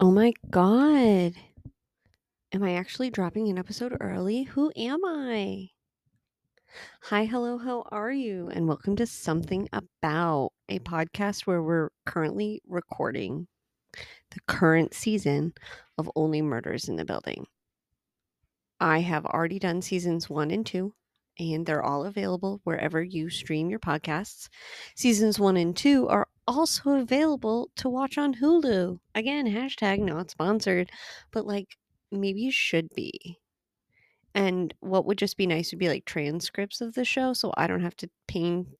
Oh my god. Am I actually dropping an episode early? Who am I? Hi, hello, how are you? And welcome to Something About, a podcast where we're currently recording the current season of Only Murders in the Building. I have already done seasons one and two, and they're all available wherever you stream your podcasts. Seasons one and two are also available to watch on Hulu. Again, hashtag not sponsored, but like maybe you should be. And what would just be nice would be like transcripts of the show so I don't have to pain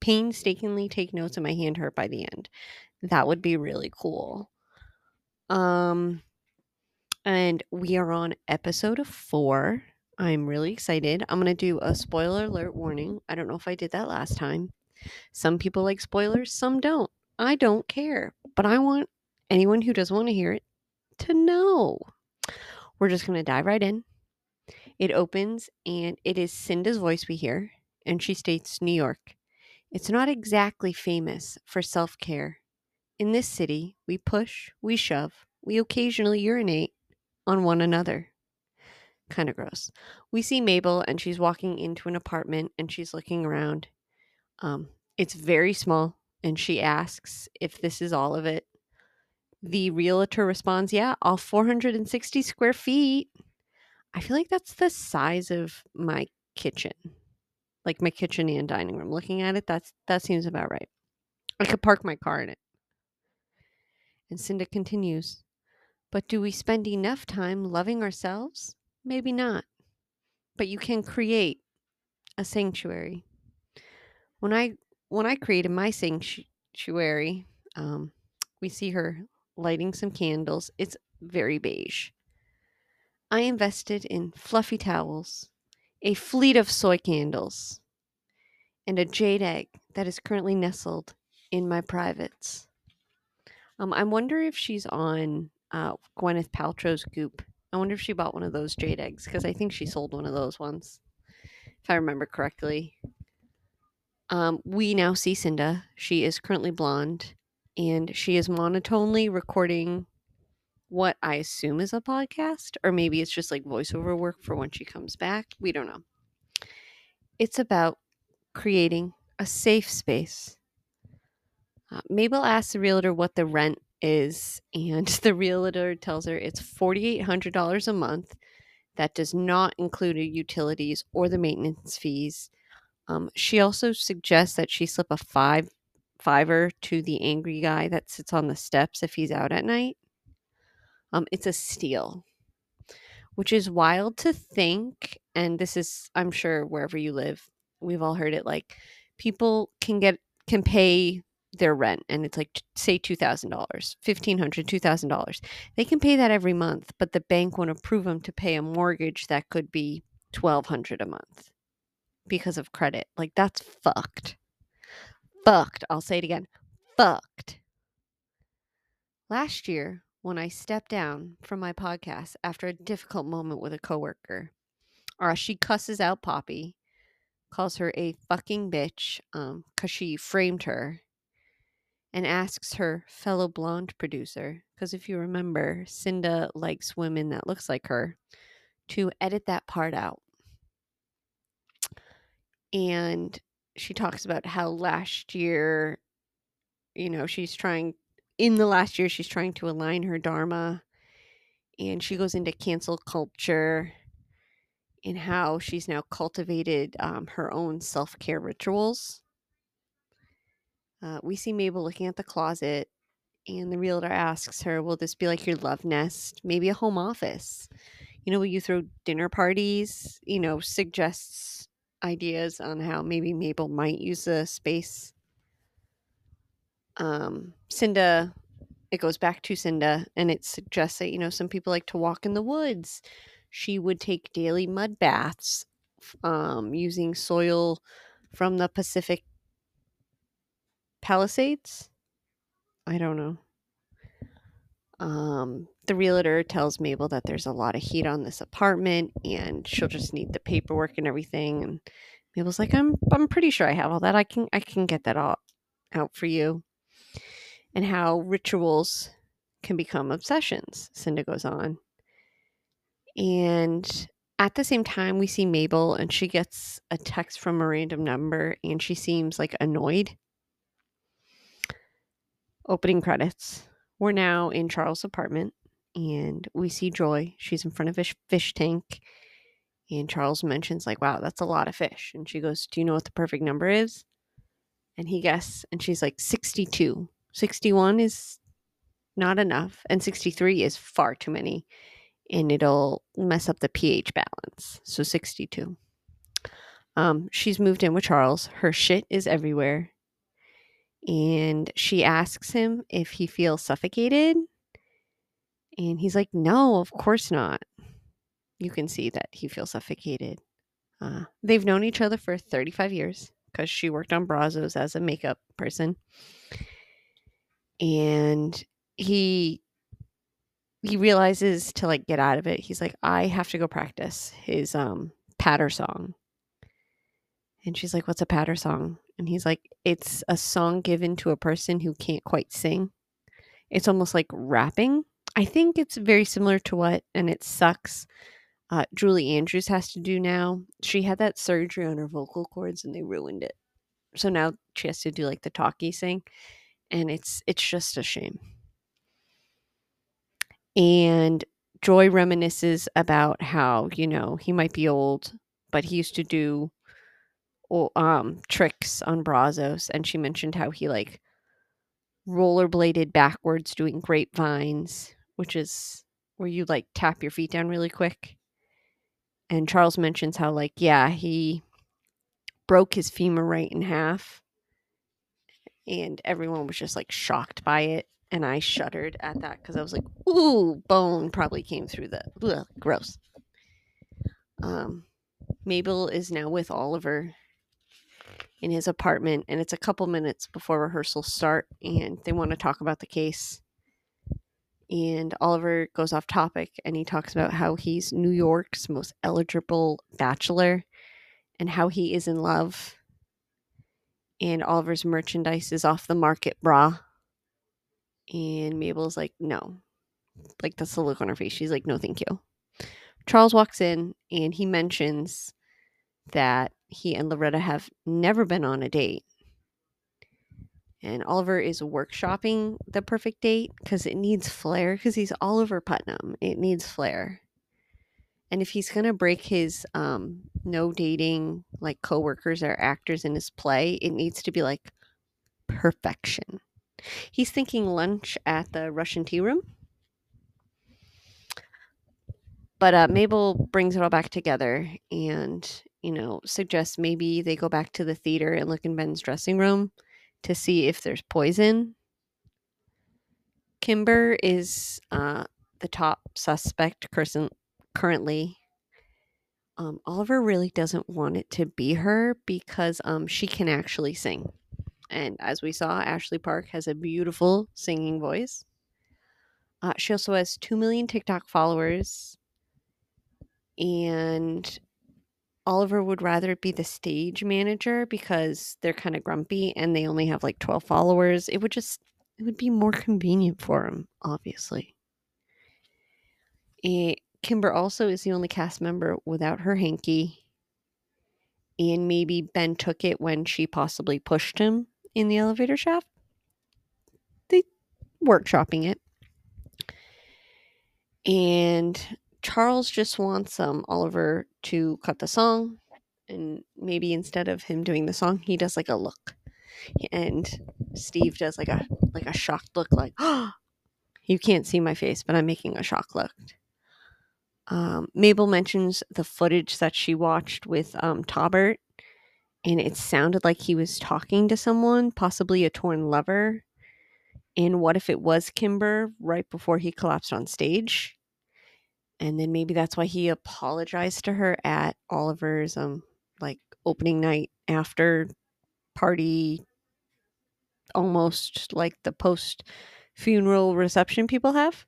painstakingly take notes and my hand hurt by the end. That would be really cool. Um and we are on episode 4 I'm really excited. I'm going to do a spoiler alert warning. I don't know if I did that last time. Some people like spoilers, some don't. I don't care, but I want anyone who doesn't want to hear it to know. We're just going to dive right in. It opens and it is Cinda's voice we hear, and she states New York. It's not exactly famous for self care. In this city, we push, we shove, we occasionally urinate on one another kind of gross. We see Mabel and she's walking into an apartment and she's looking around. Um, it's very small and she asks if this is all of it. The realtor responds, Yeah, all 460 square feet. I feel like that's the size of my kitchen, like my kitchen and dining room. Looking at it, that's that seems about right. I could park my car in it. And Cinda continues, But do we spend enough time loving ourselves? Maybe not. But you can create a sanctuary. When I when I created my sanctuary, um, we see her lighting some candles. It's very beige. I invested in fluffy towels, a fleet of soy candles, and a jade egg that is currently nestled in my privates. Um, I wonder if she's on uh, Gwyneth Paltrow's Goop I wonder if she bought one of those jade eggs because I think she sold one of those ones, if I remember correctly. Um, we now see Cinda. She is currently blonde and she is monotonely recording what I assume is a podcast, or maybe it's just like voiceover work for when she comes back. We don't know. It's about creating a safe space. Uh, Mabel asks the realtor what the rent is, and the realtor tells her it's $4,800 a month. That does not include utilities or the maintenance fees. Um, she also suggests that she slip a five fiver to the angry guy that sits on the steps if he's out at night. Um, it's a steal, which is wild to think. And this is, I'm sure, wherever you live, we've all heard it. Like people can get can pay their rent and it's like say $2000 $1500 $2000 they can pay that every month but the bank won't approve them to pay a mortgage that could be 1200 a month because of credit. Like that's fucked. Fucked. I'll say it again. Fucked. Last year when i stepped down from my podcast after a difficult moment with a coworker or she cusses out poppy calls her a fucking bitch um because she framed her and asks her fellow blonde producer, because if you remember, Cinda likes women that looks like her, to edit that part out. And she talks about how last year, you know, she's trying, in the last year, she's trying to align her Dharma. And she goes into cancel culture and how she's now cultivated um, her own self care rituals uh, we see Mabel looking at the closet, and the realtor asks her, Will this be like your love nest? Maybe a home office? You know, will you throw dinner parties? You know, suggests ideas on how maybe Mabel might use the space. Um, Cinda, it goes back to Cinda, and it suggests that, you know, some people like to walk in the woods. She would take daily mud baths um, using soil from the Pacific Palisades? I don't know. Um, the realtor tells Mabel that there's a lot of heat on this apartment and she'll just need the paperwork and everything. And Mabel's like, I'm I'm pretty sure I have all that. I can I can get that all out for you. And how rituals can become obsessions, Cinda goes on. And at the same time, we see Mabel and she gets a text from a random number and she seems like annoyed. Opening credits. We're now in Charles' apartment and we see Joy. She's in front of a fish tank. And Charles mentions, like, wow, that's a lot of fish. And she goes, Do you know what the perfect number is? And he guesses, and she's like, 62. 61 is not enough, and 63 is far too many, and it'll mess up the pH balance. So 62. Um, she's moved in with Charles. Her shit is everywhere. And she asks him if he feels suffocated. And he's like, No, of course not. You can see that he feels suffocated. Uh, they've known each other for 35 years because she worked on Brazzos as a makeup person. And he he realizes to like get out of it. He's like, I have to go practice his um patter song. And she's like, What's a patter song? And he's like, It's a song given to a person who can't quite sing. It's almost like rapping. I think it's very similar to what, and it sucks, uh, Julie Andrews has to do now. She had that surgery on her vocal cords and they ruined it. So now she has to do like the talkie sing. And it's it's just a shame. And Joy reminisces about how, you know, he might be old, but he used to do um tricks on Brazzos and she mentioned how he like rollerbladed backwards doing grapevines, which is where you like tap your feet down really quick. And Charles mentions how like yeah, he broke his femur right in half. And everyone was just like shocked by it and I shuddered at that because I was like, "Ooh, bone probably came through the ugh, gross." Um, Mabel is now with Oliver in his apartment, and it's a couple minutes before rehearsals start, and they want to talk about the case. And Oliver goes off topic, and he talks about how he's New York's most eligible bachelor, and how he is in love. And Oliver's merchandise is off the market, bra. and Mabel's like, no. Like, that's the look on her face. She's like, no, thank you. Charles walks in and he mentions that he and Loretta have never been on a date. And Oliver is workshopping the perfect date because it needs flair because he's Oliver Putnam. It needs flair. And if he's going to break his um, no dating like coworkers or actors in his play, it needs to be like perfection. He's thinking lunch at the Russian tea room. But uh, Mabel brings it all back together and, you know, suggests maybe they go back to the theater and look in Ben's dressing room to see if there's poison. Kimber is uh, the top suspect current, currently. Um, Oliver really doesn't want it to be her because um, she can actually sing. And as we saw, Ashley Park has a beautiful singing voice. Uh, she also has 2 million TikTok followers. And Oliver would rather be the stage manager because they're kind of grumpy and they only have like 12 followers. It would just, it would be more convenient for him, obviously. And Kimber also is the only cast member without her hanky. And maybe Ben took it when she possibly pushed him in the elevator shaft. They workshopping it. And Charles just wants um, Oliver to cut the song. And maybe instead of him doing the song, he does like a look. And Steve does like a like a shocked look, like, oh, you can't see my face, but I'm making a shock look. Um, Mabel mentions the footage that she watched with um, Tobert and it sounded like he was talking to someone, possibly a torn lover. And what if it was Kimber right before he collapsed on stage? And then maybe that's why he apologized to her at Oliver's um like opening night after party almost like the post funeral reception people have.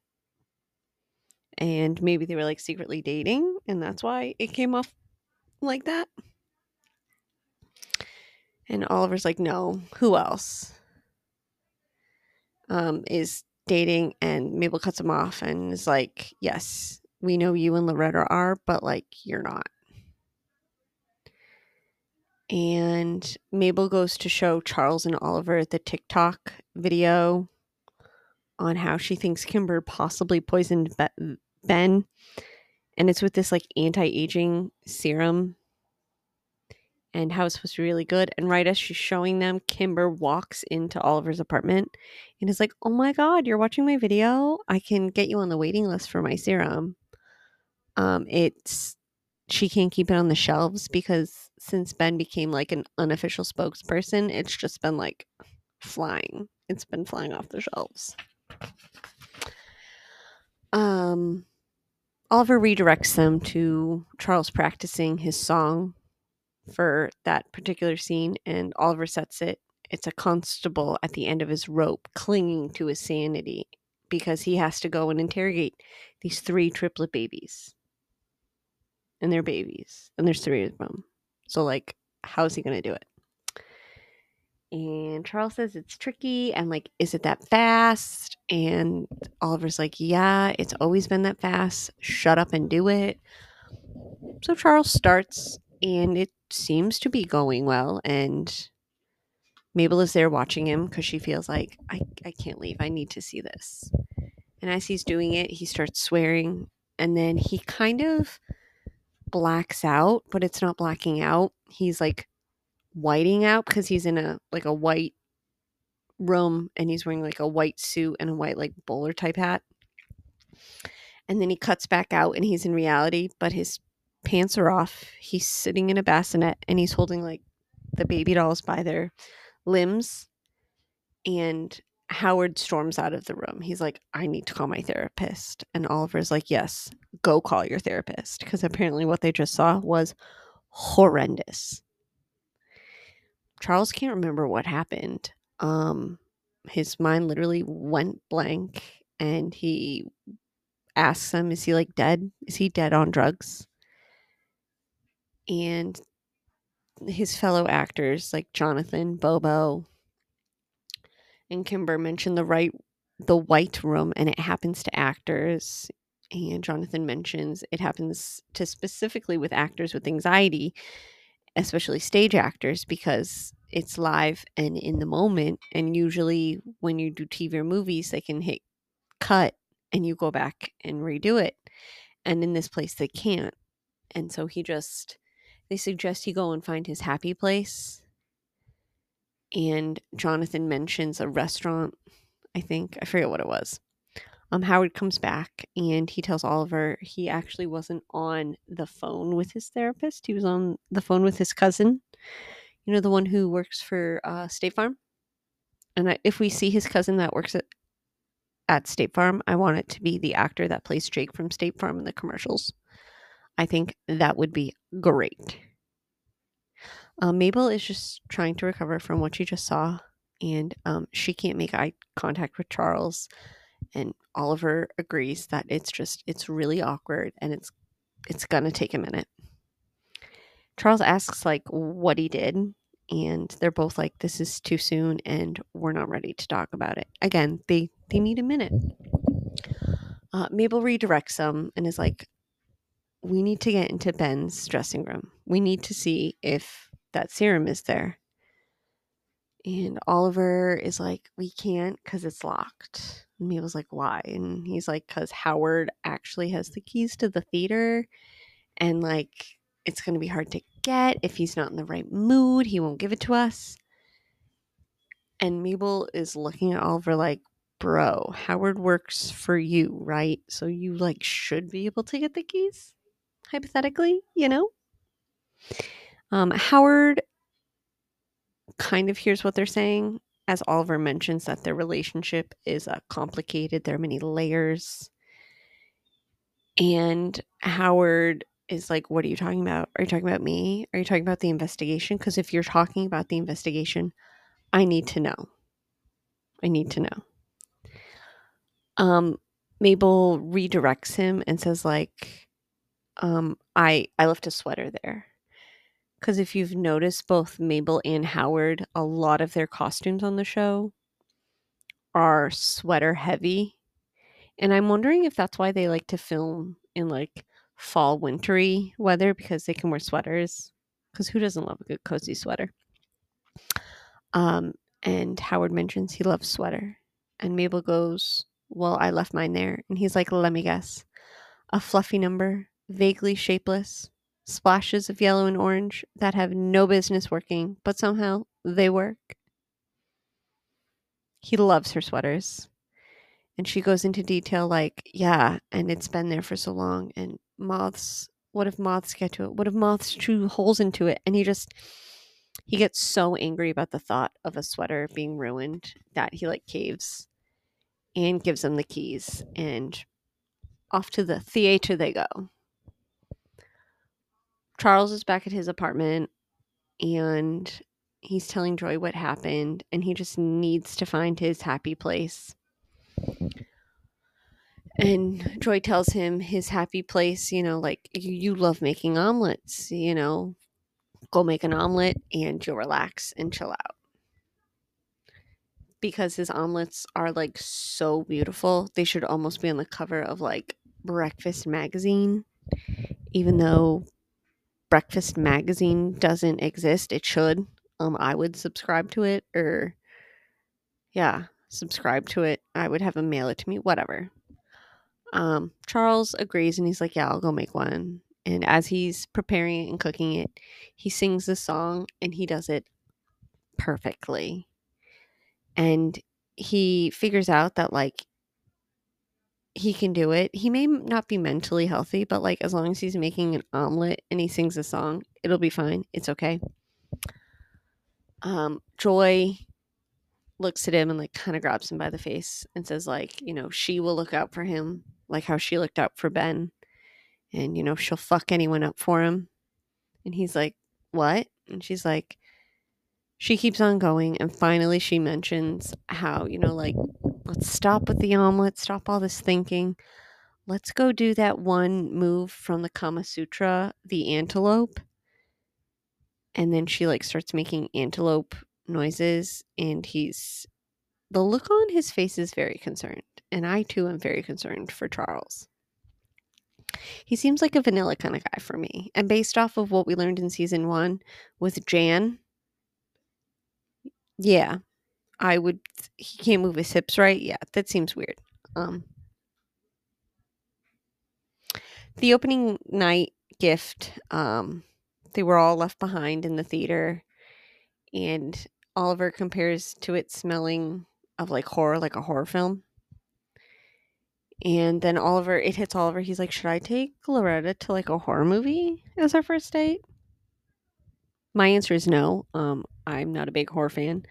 And maybe they were like secretly dating, and that's why it came off like that. And Oliver's like, no, who else? Um, is dating and Mabel cuts him off and is like, Yes, we know you and Loretta are, but like you're not. And Mabel goes to show Charles and Oliver the TikTok video on how she thinks Kimber possibly poisoned Ben. And it's with this like anti aging serum and how it's supposed to be really good. And right as she's showing them, Kimber walks into Oliver's apartment and is like, Oh my God, you're watching my video? I can get you on the waiting list for my serum. Um, it's she can't keep it on the shelves because since Ben became like an unofficial spokesperson, it's just been like flying. It's been flying off the shelves. Um Oliver redirects them to Charles practicing his song for that particular scene, and Oliver sets it. It's a constable at the end of his rope clinging to his sanity because he has to go and interrogate these three triplet babies. And they're babies, and there's three of them. So, like, how's he going to do it? And Charles says it's tricky and like, is it that fast? And Oliver's like, yeah, it's always been that fast. Shut up and do it. So Charles starts and it seems to be going well. And Mabel is there watching him because she feels like, I, I can't leave. I need to see this. And as he's doing it, he starts swearing. And then he kind of blacks out, but it's not blacking out. He's like whiting out because he's in a like a white room and he's wearing like a white suit and a white like bowler type hat. And then he cuts back out and he's in reality, but his pants are off. He's sitting in a bassinet and he's holding like the baby dolls by their limbs. And Howard storms out of the room. He's like, I need to call my therapist. And Oliver's like, Yes, go call your therapist. Because apparently what they just saw was horrendous. Charles can't remember what happened. Um, his mind literally went blank and he asks him, Is he like dead? Is he dead on drugs? and his fellow actors like Jonathan, Bobo, and Kimber mentioned the right the white room and it happens to actors and Jonathan mentions it happens to specifically with actors with anxiety, especially stage actors because it's live and in the moment and usually when you do TV or movies they can hit cut and you go back and redo it. And in this place they can't. And so he just they suggest he go and find his happy place. And Jonathan mentions a restaurant, I think. I forget what it was. Um, Howard comes back and he tells Oliver he actually wasn't on the phone with his therapist. He was on the phone with his cousin, you know, the one who works for uh, State Farm. And I, if we see his cousin that works at, at State Farm, I want it to be the actor that plays Jake from State Farm in the commercials. I think that would be great. Uh, Mabel is just trying to recover from what she just saw, and um, she can't make eye contact with Charles. And Oliver agrees that it's just it's really awkward, and it's it's gonna take a minute. Charles asks like what he did, and they're both like, "This is too soon, and we're not ready to talk about it." Again, they they need a minute. Uh, Mabel redirects them and is like, we need to get into Ben's dressing room. We need to see if that serum is there. And Oliver is like, we can't because it's locked. And Mabel's like, why? And he's like, because Howard actually has the keys to the theater. And like, it's going to be hard to get. If he's not in the right mood, he won't give it to us. And Mabel is looking at Oliver like, bro, Howard works for you, right? So you like should be able to get the keys hypothetically, you know? Um, Howard kind of hears what they're saying, as Oliver mentions that their relationship is uh, complicated. There are many layers. And Howard is like, What are you talking about? Are you talking about me? Are you talking about the investigation? Because if you're talking about the investigation, I need to know. I need to know. Um, Mabel redirects him and says like, um, I I left a sweater there. Because if you've noticed, both Mabel and Howard, a lot of their costumes on the show are sweater heavy. And I'm wondering if that's why they like to film in like fall wintry weather because they can wear sweaters. Because who doesn't love a good cozy sweater? Um, and Howard mentions he loves sweater. And Mabel goes, Well, I left mine there. And he's like, Let me guess. A fluffy number, vaguely shapeless, splashes of yellow and orange that have no business working, but somehow they work. He loves her sweaters. And she goes into detail like, yeah, and it's been there for so long. And moths, what if moths get to it? What if moths chew holes into it? And he just, he gets so angry about the thought of a sweater being ruined that he like caves and gives them the keys. And off to the theater they go. Charles is back at his apartment and he's telling Joy what happened and he just needs to find his happy place. And Joy tells him his happy place, you know, like you, love making omelets, you know, go make an omelet and you'll relax and chill out. Because his omelets are like so beautiful. They should almost be on the cover of like Breakfast Magazine. Even though Breakfast Magazine doesn't exist, it should. Um, I would subscribe to it or yeah, subscribe to it. I would have him mail it to me, whatever. Um, Charles agrees and he's like, Yeah, I'll go make one. And as he's preparing it and cooking it, he sings the song and he does it perfectly. And he figures out that, like, he can do it. He may not be mentally healthy, but, like, as long as he's making an omelet and he sings a song, it'll be fine. It's okay. Um, Joy looks at him and like kind of grabs him by the face and says like you know she will look out for him like how she looked out for ben and you know she'll fuck anyone up for him and he's like what and she's like she keeps on going and finally she mentions how you know like let's stop with the omelet stop all this thinking. Let's go do that one move from the kama sutra the antelope. And then she like starts making antelope noises and he's the look on his face is very concerned and i too am very concerned for charles. He seems like a vanilla kind of guy for me and based off of what we learned in season one with jan yeah i would he can't move his hips right yeah that seems weird um the opening night gift um they were all left behind in the theater and Oliver compares to it smelling of like horror, like a horror film. And then Oliver, it hits Oliver. He's like, Should I take Loretta to like a horror movie as our first date? My answer is no. Um, I'm not a big horror fan.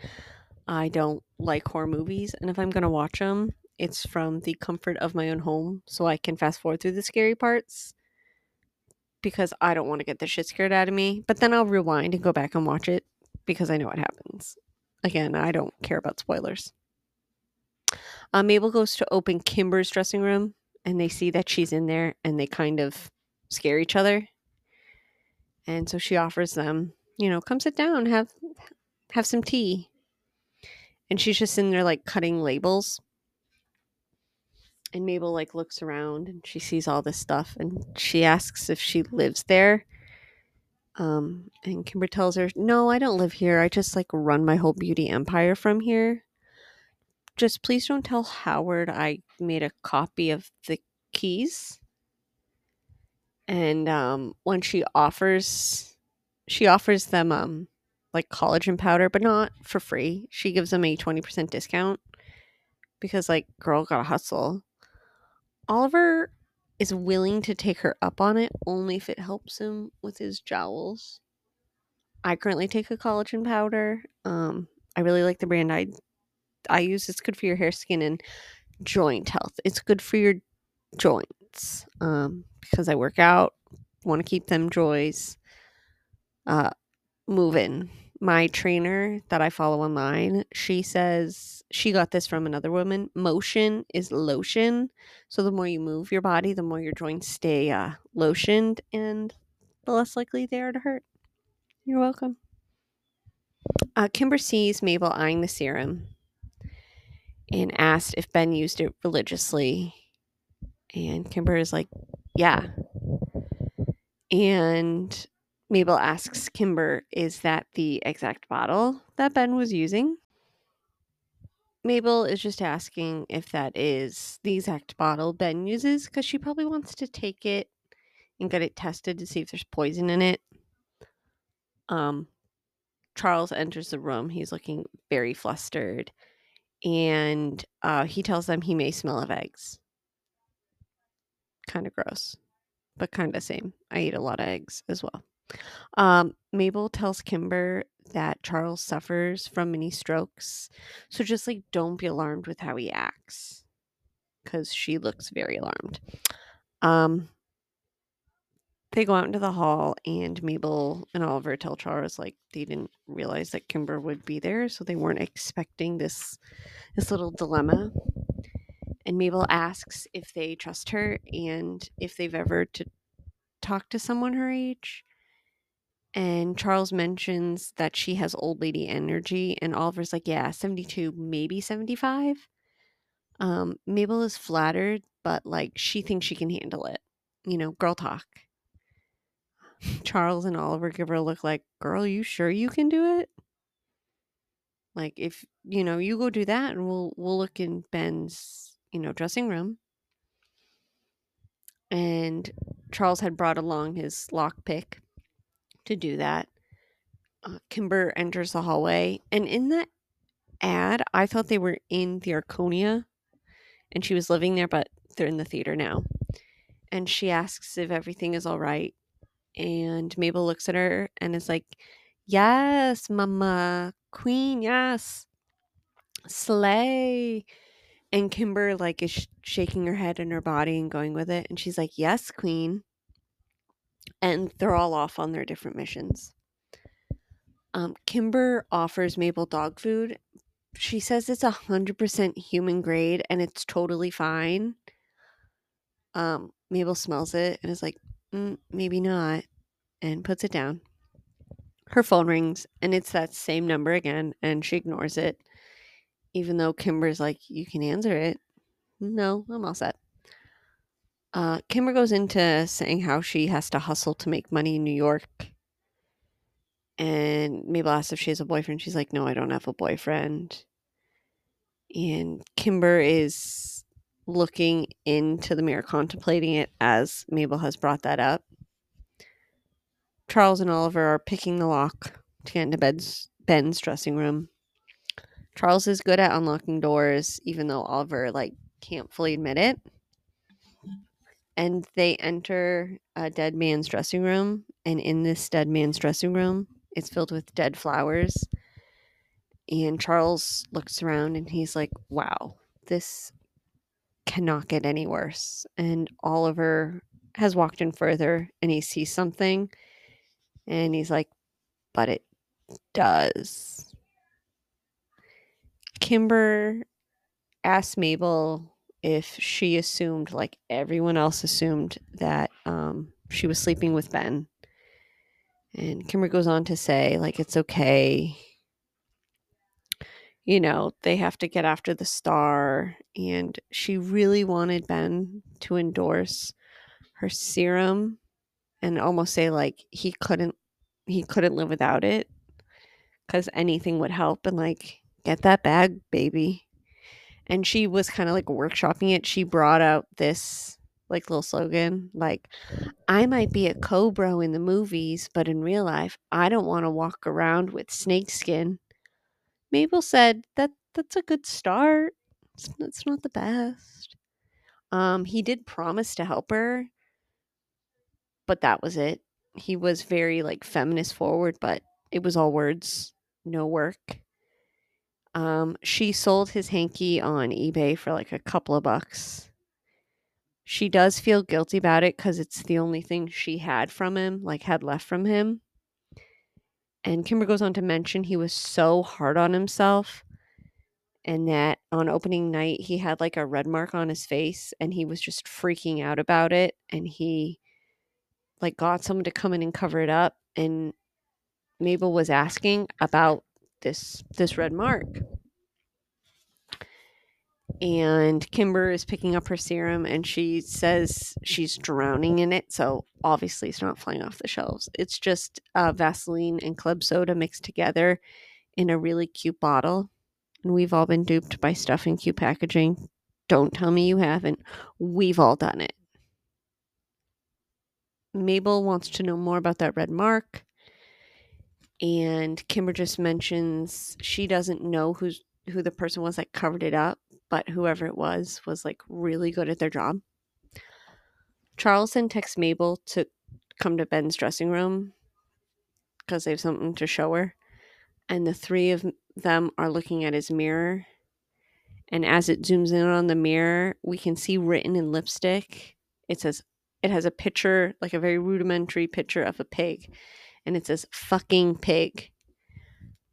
I don't like horror movies. And if I'm going to watch them, it's from the comfort of my own home so I can fast forward through the scary parts because I don't want to get the shit scared out of me. But then I'll rewind and go back and watch it because I know what happens. Again, I don't care about spoilers. Uh, Mabel goes to open Kimber's dressing room and they see that she's in there and they kind of scare each other. And so she offers them, you know, come sit down, have have some tea. And she's just in there like cutting labels. And Mabel like looks around and she sees all this stuff and she asks if she lives there. Um, and Kimber tells her, No, I don't live here. I just like run my whole beauty empire from here. Just please don't tell Howard I made a copy of the keys. And um, when she offers, she offers them um, like collagen powder, but not for free. She gives them a 20% discount because, like, girl got to hustle. Oliver is willing to take her up on it only if it helps him with his jowls. I currently take a collagen powder. Um, I really like the brand I I use. It's good for your hair, skin, and joint health. It's good for your joints um, because I work out. Want to keep them joys uh, moving. My trainer that I follow online, she says she got this from another woman. Motion is lotion. So the more you move your body, the more your joints stay uh, lotioned and the less likely they are to hurt. You're welcome. Uh, Kimber sees Mabel eyeing the serum and asked if Ben used it religiously. And Kimber is like, yeah. And Mabel asks Kimber, is that the exact bottle that Ben was using? Mabel is just asking if that is the exact bottle Ben uses because she probably wants to take it and get it tested to see if there's poison in it. Um, Charles enters the room. He's looking very flustered and uh, he tells them he may smell of eggs. Kind of gross, but kind of same. I eat a lot of eggs as well. Um, Mabel tells Kimber that Charles suffers from many strokes, so just like don't be alarmed with how he acts, because she looks very alarmed. Um, they go out into the hall, and Mabel and Oliver tell Charles like they didn't realize that Kimber would be there, so they weren't expecting this this little dilemma. And Mabel asks if they trust her and if they've ever to talk to someone her age. And Charles mentions that she has old lady energy, and Oliver's like, "Yeah, seventy-two, maybe seventy-five." Um, Mabel is flattered, but like she thinks she can handle it. You know, girl talk. Charles and Oliver give her a look like, "Girl, you sure you can do it?" Like if, you know, you go do that and we'll we'll look in Ben's, you know, dressing room. And Charles had brought along his lockpick to do that. Uh, Kimber enters the hallway, and in that ad, I thought they were in the Arconia, and she was living there, but they're in the theater now. And she asks if everything is all right, and Mabel looks at her and is like, "Yes, Mama, Queen, yes, slay." And Kimber like is sh- shaking her head and her body and going with it, and she's like, "Yes, Queen." And they're all off on their different missions. Um, Kimber offers Mabel dog food. She says it's a hundred percent human grade and it's totally fine. Um, Mabel smells it and is like, mm, maybe not, and puts it down. Her phone rings and it's that same number again, and she ignores it, even though Kimber's like, you can answer it. No, I'm all set. Uh, Kimber goes into saying how she has to hustle to make money in New York. And Mabel asks if she has a boyfriend. She's like, no, I don't have a boyfriend. And Kimber is looking into the mirror, contemplating it as Mabel has brought that up. Charles and Oliver are picking the lock to get into Ben's, Ben's dressing room. Charles is good at unlocking doors, even though Oliver like can't fully admit it. And they enter a dead man's dressing room, and in this dead man's dressing room, it's filled with dead flowers. And Charles looks around and he's like, "Wow, this cannot get any worse." And Oliver has walked in further and he sees something and he's like, but it does. Kimber asks Mabel if she assumed, like everyone else assumed, that um, she was sleeping with Ben. And Kimber goes on to say, like, it's okay. You know, they have to get after the star. And she really wanted Ben to endorse her serum and almost say like he couldn't he couldn't live without it because anything would help and like get that bag baby and she was kind of like workshopping it she brought out this like little slogan like i might be a cobra in the movies but in real life i don't want to walk around with snakeskin mabel said that that's a good start it's, it's not the best um he did promise to help her but that was it. He was very like feminist forward, but it was all words, no work. Um, she sold his hanky on eBay for like a couple of bucks. She does feel guilty about it because it's the only thing she had from him, like had left from him. And Kimber goes on to mention he was so hard on himself and that on opening night he had like a red mark on his face and he was just freaking out about it and he like got someone to come in and cover it up and Mabel was asking about this this red mark. And Kimber is picking up her serum and she says she's drowning in it. So obviously it's not flying off the shelves. It's just uh, Vaseline and club soda mixed together in a really cute bottle. And we've all been duped by stuff in cute packaging. Don't tell me you haven't. We've all done it. Mabel wants to know more about that red mark. And Kimber just mentions she doesn't know who's who the person was that covered it up, but whoever it was was like really good at their job. Charles then texts Mabel to come to Ben's dressing room because they have something to show her. And the three of them are looking at his mirror. And as it zooms in on the mirror, we can see written in lipstick. It says, it has a picture, like a very rudimentary picture of a pig. And it says, fucking pig.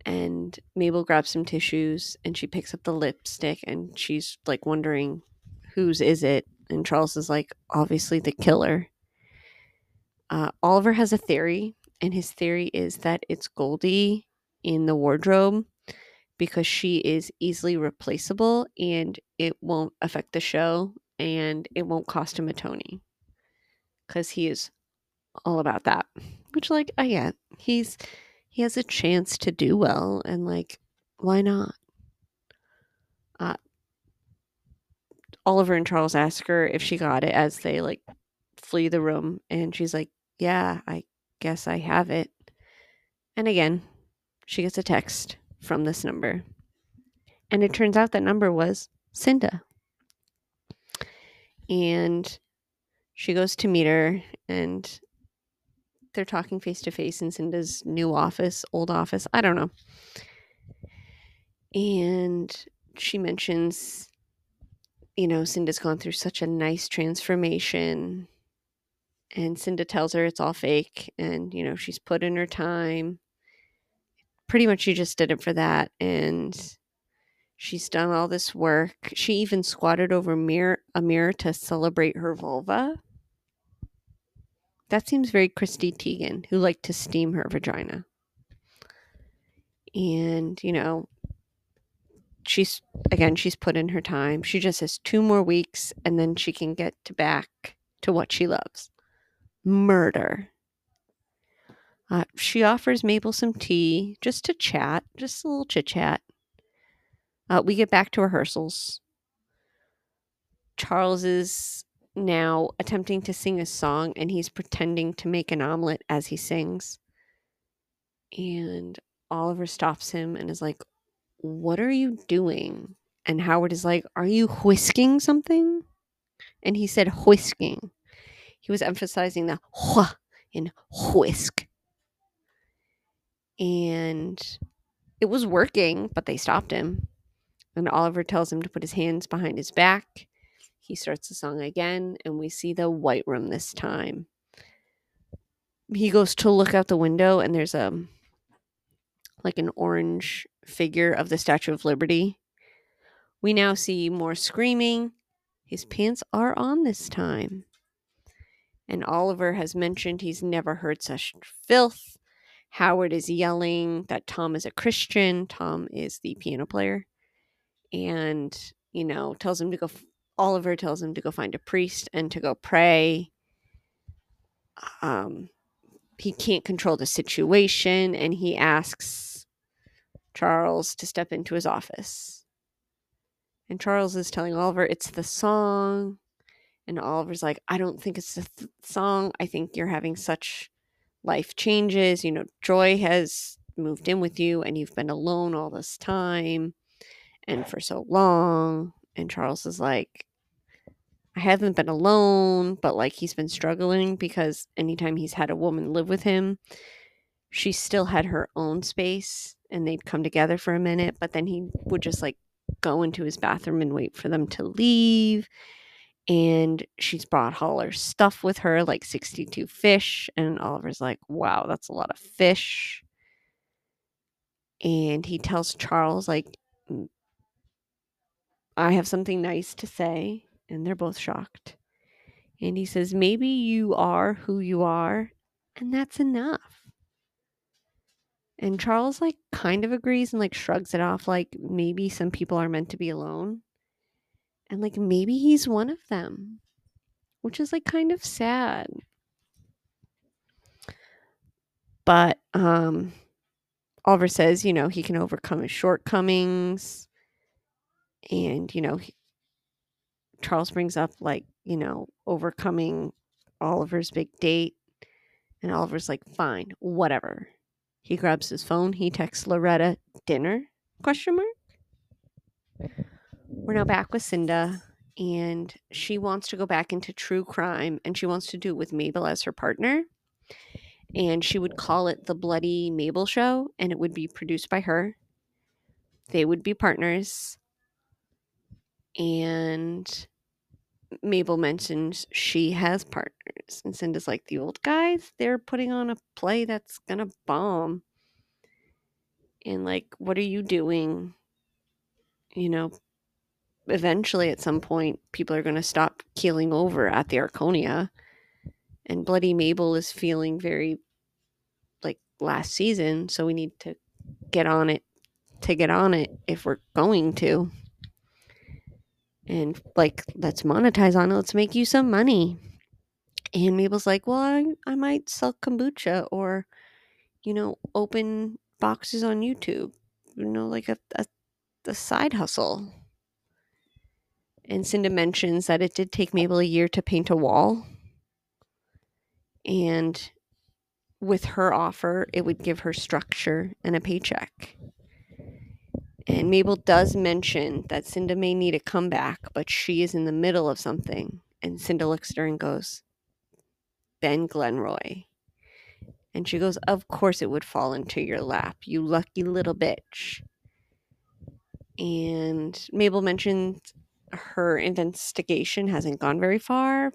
And Mabel grabs some tissues and she picks up the lipstick and she's like wondering, whose is it? And Charles is like, obviously the killer. Uh, Oliver has a theory, and his theory is that it's Goldie in the wardrobe because she is easily replaceable and it won't affect the show and it won't cost him a Tony because he is all about that. Which, like, I get. He's he has a chance to do well, and like, why not? Uh, Oliver and Charles ask her if she got it as they like flee the room, and she's like, "Yeah, I guess I have it." And again, she gets a text from this number. And it turns out that number was Cinda. And she goes to meet her, and they're talking face to face in Cinda's new office, old office. I don't know. And she mentions, you know, Cinda's gone through such a nice transformation. And Cinda tells her it's all fake and, you know, she's put in her time pretty much she just did it for that and she's done all this work she even squatted over mirror a mirror to celebrate her vulva that seems very chrissy teigen who liked to steam her vagina and you know she's again she's put in her time she just has two more weeks and then she can get to back to what she loves murder uh, she offers Mabel some tea just to chat, just a little chit chat. Uh, we get back to rehearsals. Charles is now attempting to sing a song and he's pretending to make an omelet as he sings. And Oliver stops him and is like, What are you doing? And Howard is like, Are you whisking something? And he said, Whisking. He was emphasizing the wh in whisk and it was working, but they stopped him. And Oliver tells him to put his hands behind his back. He starts the song again, and we see the white room this time. He goes to look out the window, and there's a like an orange figure of the Statue of Liberty. We now see more screaming. His pants are on this time. And Oliver has mentioned he's never heard such filth. Howard is yelling that Tom is a Christian. Tom is the piano player. And, you know, tells him to go, Oliver tells him to go find a priest and to go pray. Um, he can't control the situation and he asks Charles to step into his office. And Charles is telling Oliver it's the song. And Oliver's like, I don't think it's the th- song. I think you're having such life changes. You know, Joy has moved in with you and you've been alone all this time and for so long. And Charles is like, I haven't been alone, but like he's been struggling because anytime he's had a woman live with him, she still had her own space and they'd come together for a minute, but then he would just like go into his bathroom and wait for them to leave and she's brought all her stuff with her, like 62 fish. And Oliver's like, wow, that's a lot of fish. And he tells Charles, like, I have something nice to say. And they're both shocked. And he says, Maybe you are who you are, and that's enough. And Charles, like, kind of agrees and, like, shrugs it off, like, maybe some people are meant to be alone. And, like, maybe he's one of them, which is, like, kind of sad. But, um, Oliver says, you know, he can overcome his shortcomings. And, you know, he, Charles brings up, like, you know, overcoming Oliver's big date. And Oliver's like, fine, whatever. He grabs his phone. He texts Loretta, dinner? Question mark. We're now back with Cinda, and she wants to go back into true crime, and she wants to do it with Mabel as her partner. And she would call it the Bloody Mabel Show, and it would be produced by her. They would be partners. And Mabel mentions she has partners. And Cinda's like, the old guys, they're putting on a play that's to bomb. And like, what are you doing? You know, eventually at some point, people are to stop keeling over at the Arconia. And Bloody Mabel is feeling very like last season. So we need to get on it to get on it if we're going to and like let's monetize on it. Let's make you some money. And mabel's like well i, I might sell kombucha or you know open boxes on youtube you know like a, a, a side hustle. And cinda mentions that it did take mabel a year to paint a wall. And with her offer it would give her structure and a paycheck and Mabel does mention that Cinda may need a comeback, but she is in the middle of something. And Cinda looks at her and goes, Ben Glenroy. And she goes, Of course it would fall into your lap, you lucky little bitch. And Mabel mentioned her investigation hasn't gone very far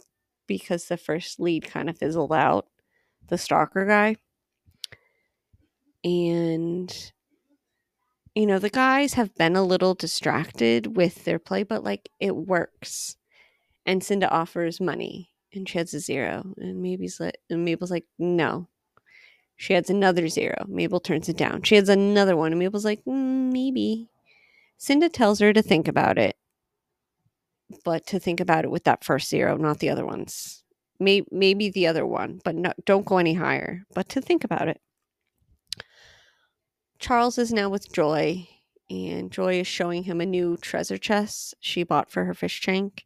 because the first lead kind of fizzled out, the stalker guy. And you know, the guys have been a little distracted with their play, but like it works. And Cinda offers money and she adds a zero. And Mabel's like, and Mabel's like, no. She adds another zero. Mabel turns it down. She adds another one. And Mabel's like, mm, maybe. Cinda tells her to think about it, but to think about it with that first zero, not the other ones. Maybe, maybe the other one, but no, don't go any higher, but to think about it. Charles is now with Joy, and Joy is showing him a new treasure chest she bought for her fish tank.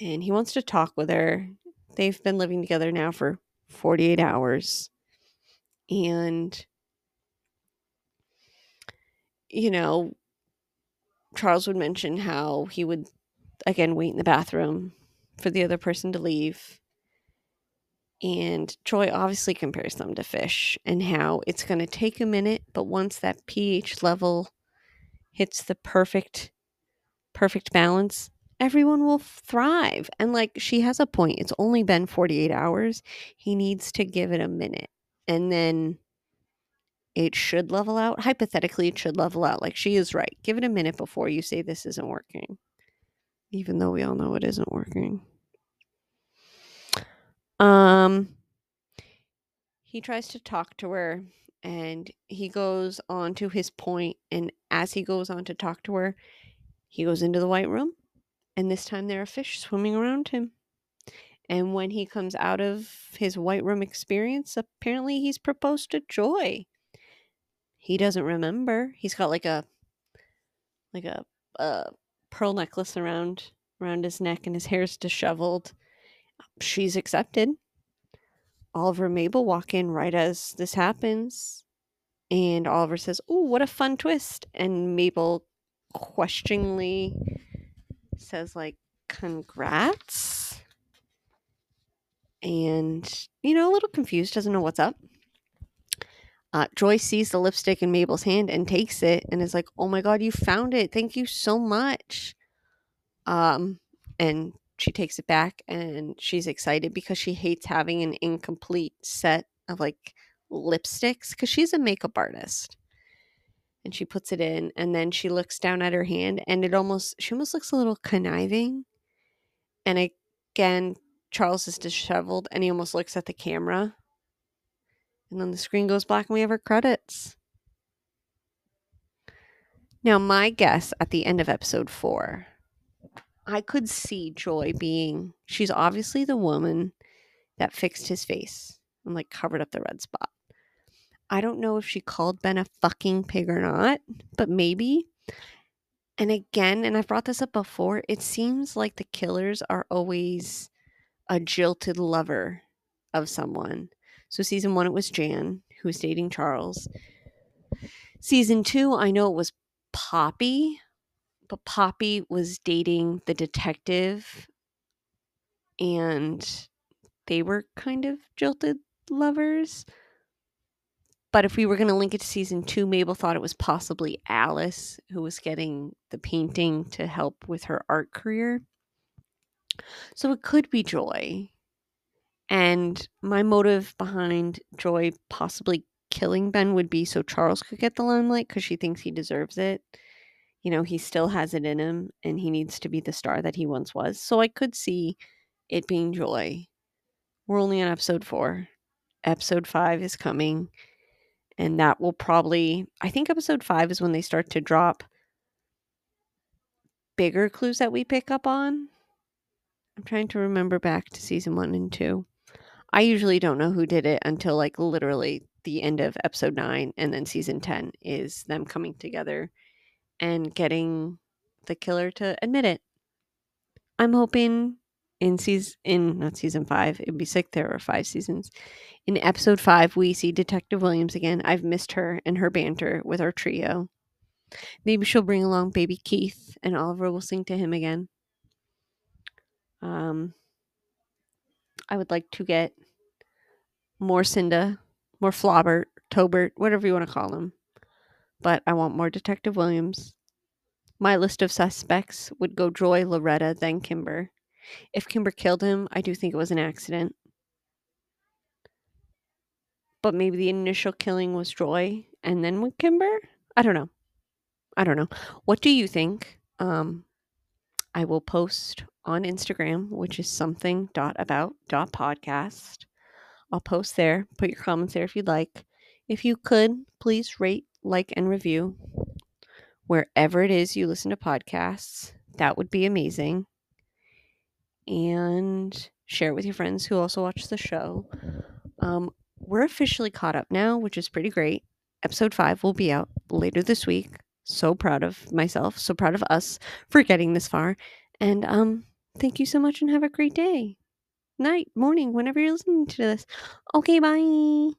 And he wants to talk with her. They've been living together now for 48 hours. And, you know, Charles would mention how he would, again, wait in the bathroom for the other person to leave and Joy obviously compares them to fish and how it's going to take a minute, but once that pH level hits the perfect perfect balance, everyone will thrive. And like she has a point. It's only been 48 hours. He needs to give it a minute. And then it should level out. Hypothetically, it should level out. Like she is right. Give it a minute before you say this isn't working. Even though we all know it isn't working. Um, he tries to talk to her and he goes on to his point and as he goes on to talk to her he goes into the white room and this time there are fish swimming around him. And when he comes out of his white room experience apparently he's proposed to joy. He doesn't remember. He's got like a like a, a pearl necklace around around his neck and his hair's disheveled she's accepted. Oliver and Mabel walk in right as this happens. And Oliver says, Oh, what a fun twist. And Mabel questioningly says, like, congrats. And, you know, a little confused, doesn't know what's up. Uh, Joyce sees the lipstick in Mabel's hand and takes it and is like, "Oh my god, you found it! Thank you so much." Um, and she takes it back and she's excited because she hates having an incomplete set of like lipsticks because she's a makeup artist. and she puts it in and then she looks down at her hand and it almost she almost looks a little conniving. And again charles is disheveled and he almost looks at the camera. And then the screen goes black and we have our credits. Now my guess at the end of episode four i could see joy being she's obviously the woman that fixed his face and like covered up the red spot I don't know if she called Ben a fucking pig or not, but maybe. And again, and I've brought this up before, it seems like the killers are always a jilted lover of someone. So, season one, it was Jan who was dating Charles. Season two, I know it was Poppy, Poppy was dating the detective and they were kind of jilted lovers. But if we were going to link it to season two, Mabel thought it was possibly Alice who was getting the painting to help with her art career. So it could be Joy. And my motive behind Joy possibly killing Ben would be so Charles could get the limelight because she thinks he deserves it. You know, he still has it in him and he needs to be the star that he once was. So I could see it being Joy. We're only on episode four. Episode five is coming and that will probably i think episode five is when they start to drop bigger clues that we pick up on i'm trying to remember back to season one and two i usually don't know who did it until like literally the end of episode nine and then season 10 is them coming together and getting the killer to admit it. I'm hoping in season in not season five it'd be sick there were five seasons. In episode five we see detective williams again. I've missed her and her banter with our trio. Maybe she'll bring along baby keith and oliver will sing to him again. Um i would like to get more cinda more flobbert tobert whatever you want to call him but i want more detective williams my list of suspects would go joy loretta then kimber if Kimber killed him, I do think it was an accident. But maybe the initial killing was Joy and then with Kimber? I don't know. I don't know. What do you think? Um, I will post on Instagram, which is something dot about dot podcast. I'll post there. Put your comments there if you'd like. If you could, please rate, like, and review wherever it is you listen to podcasts. That would be amazing and share it with your friends who also watch the show. Um, we're officially caught up now, which is pretty great. Episode five will be out later this week. So proud of myself, so proud of us for getting this far. And um, thank you so much and have a great day. Night, morning, whenever you're listening to this. Okay, bye.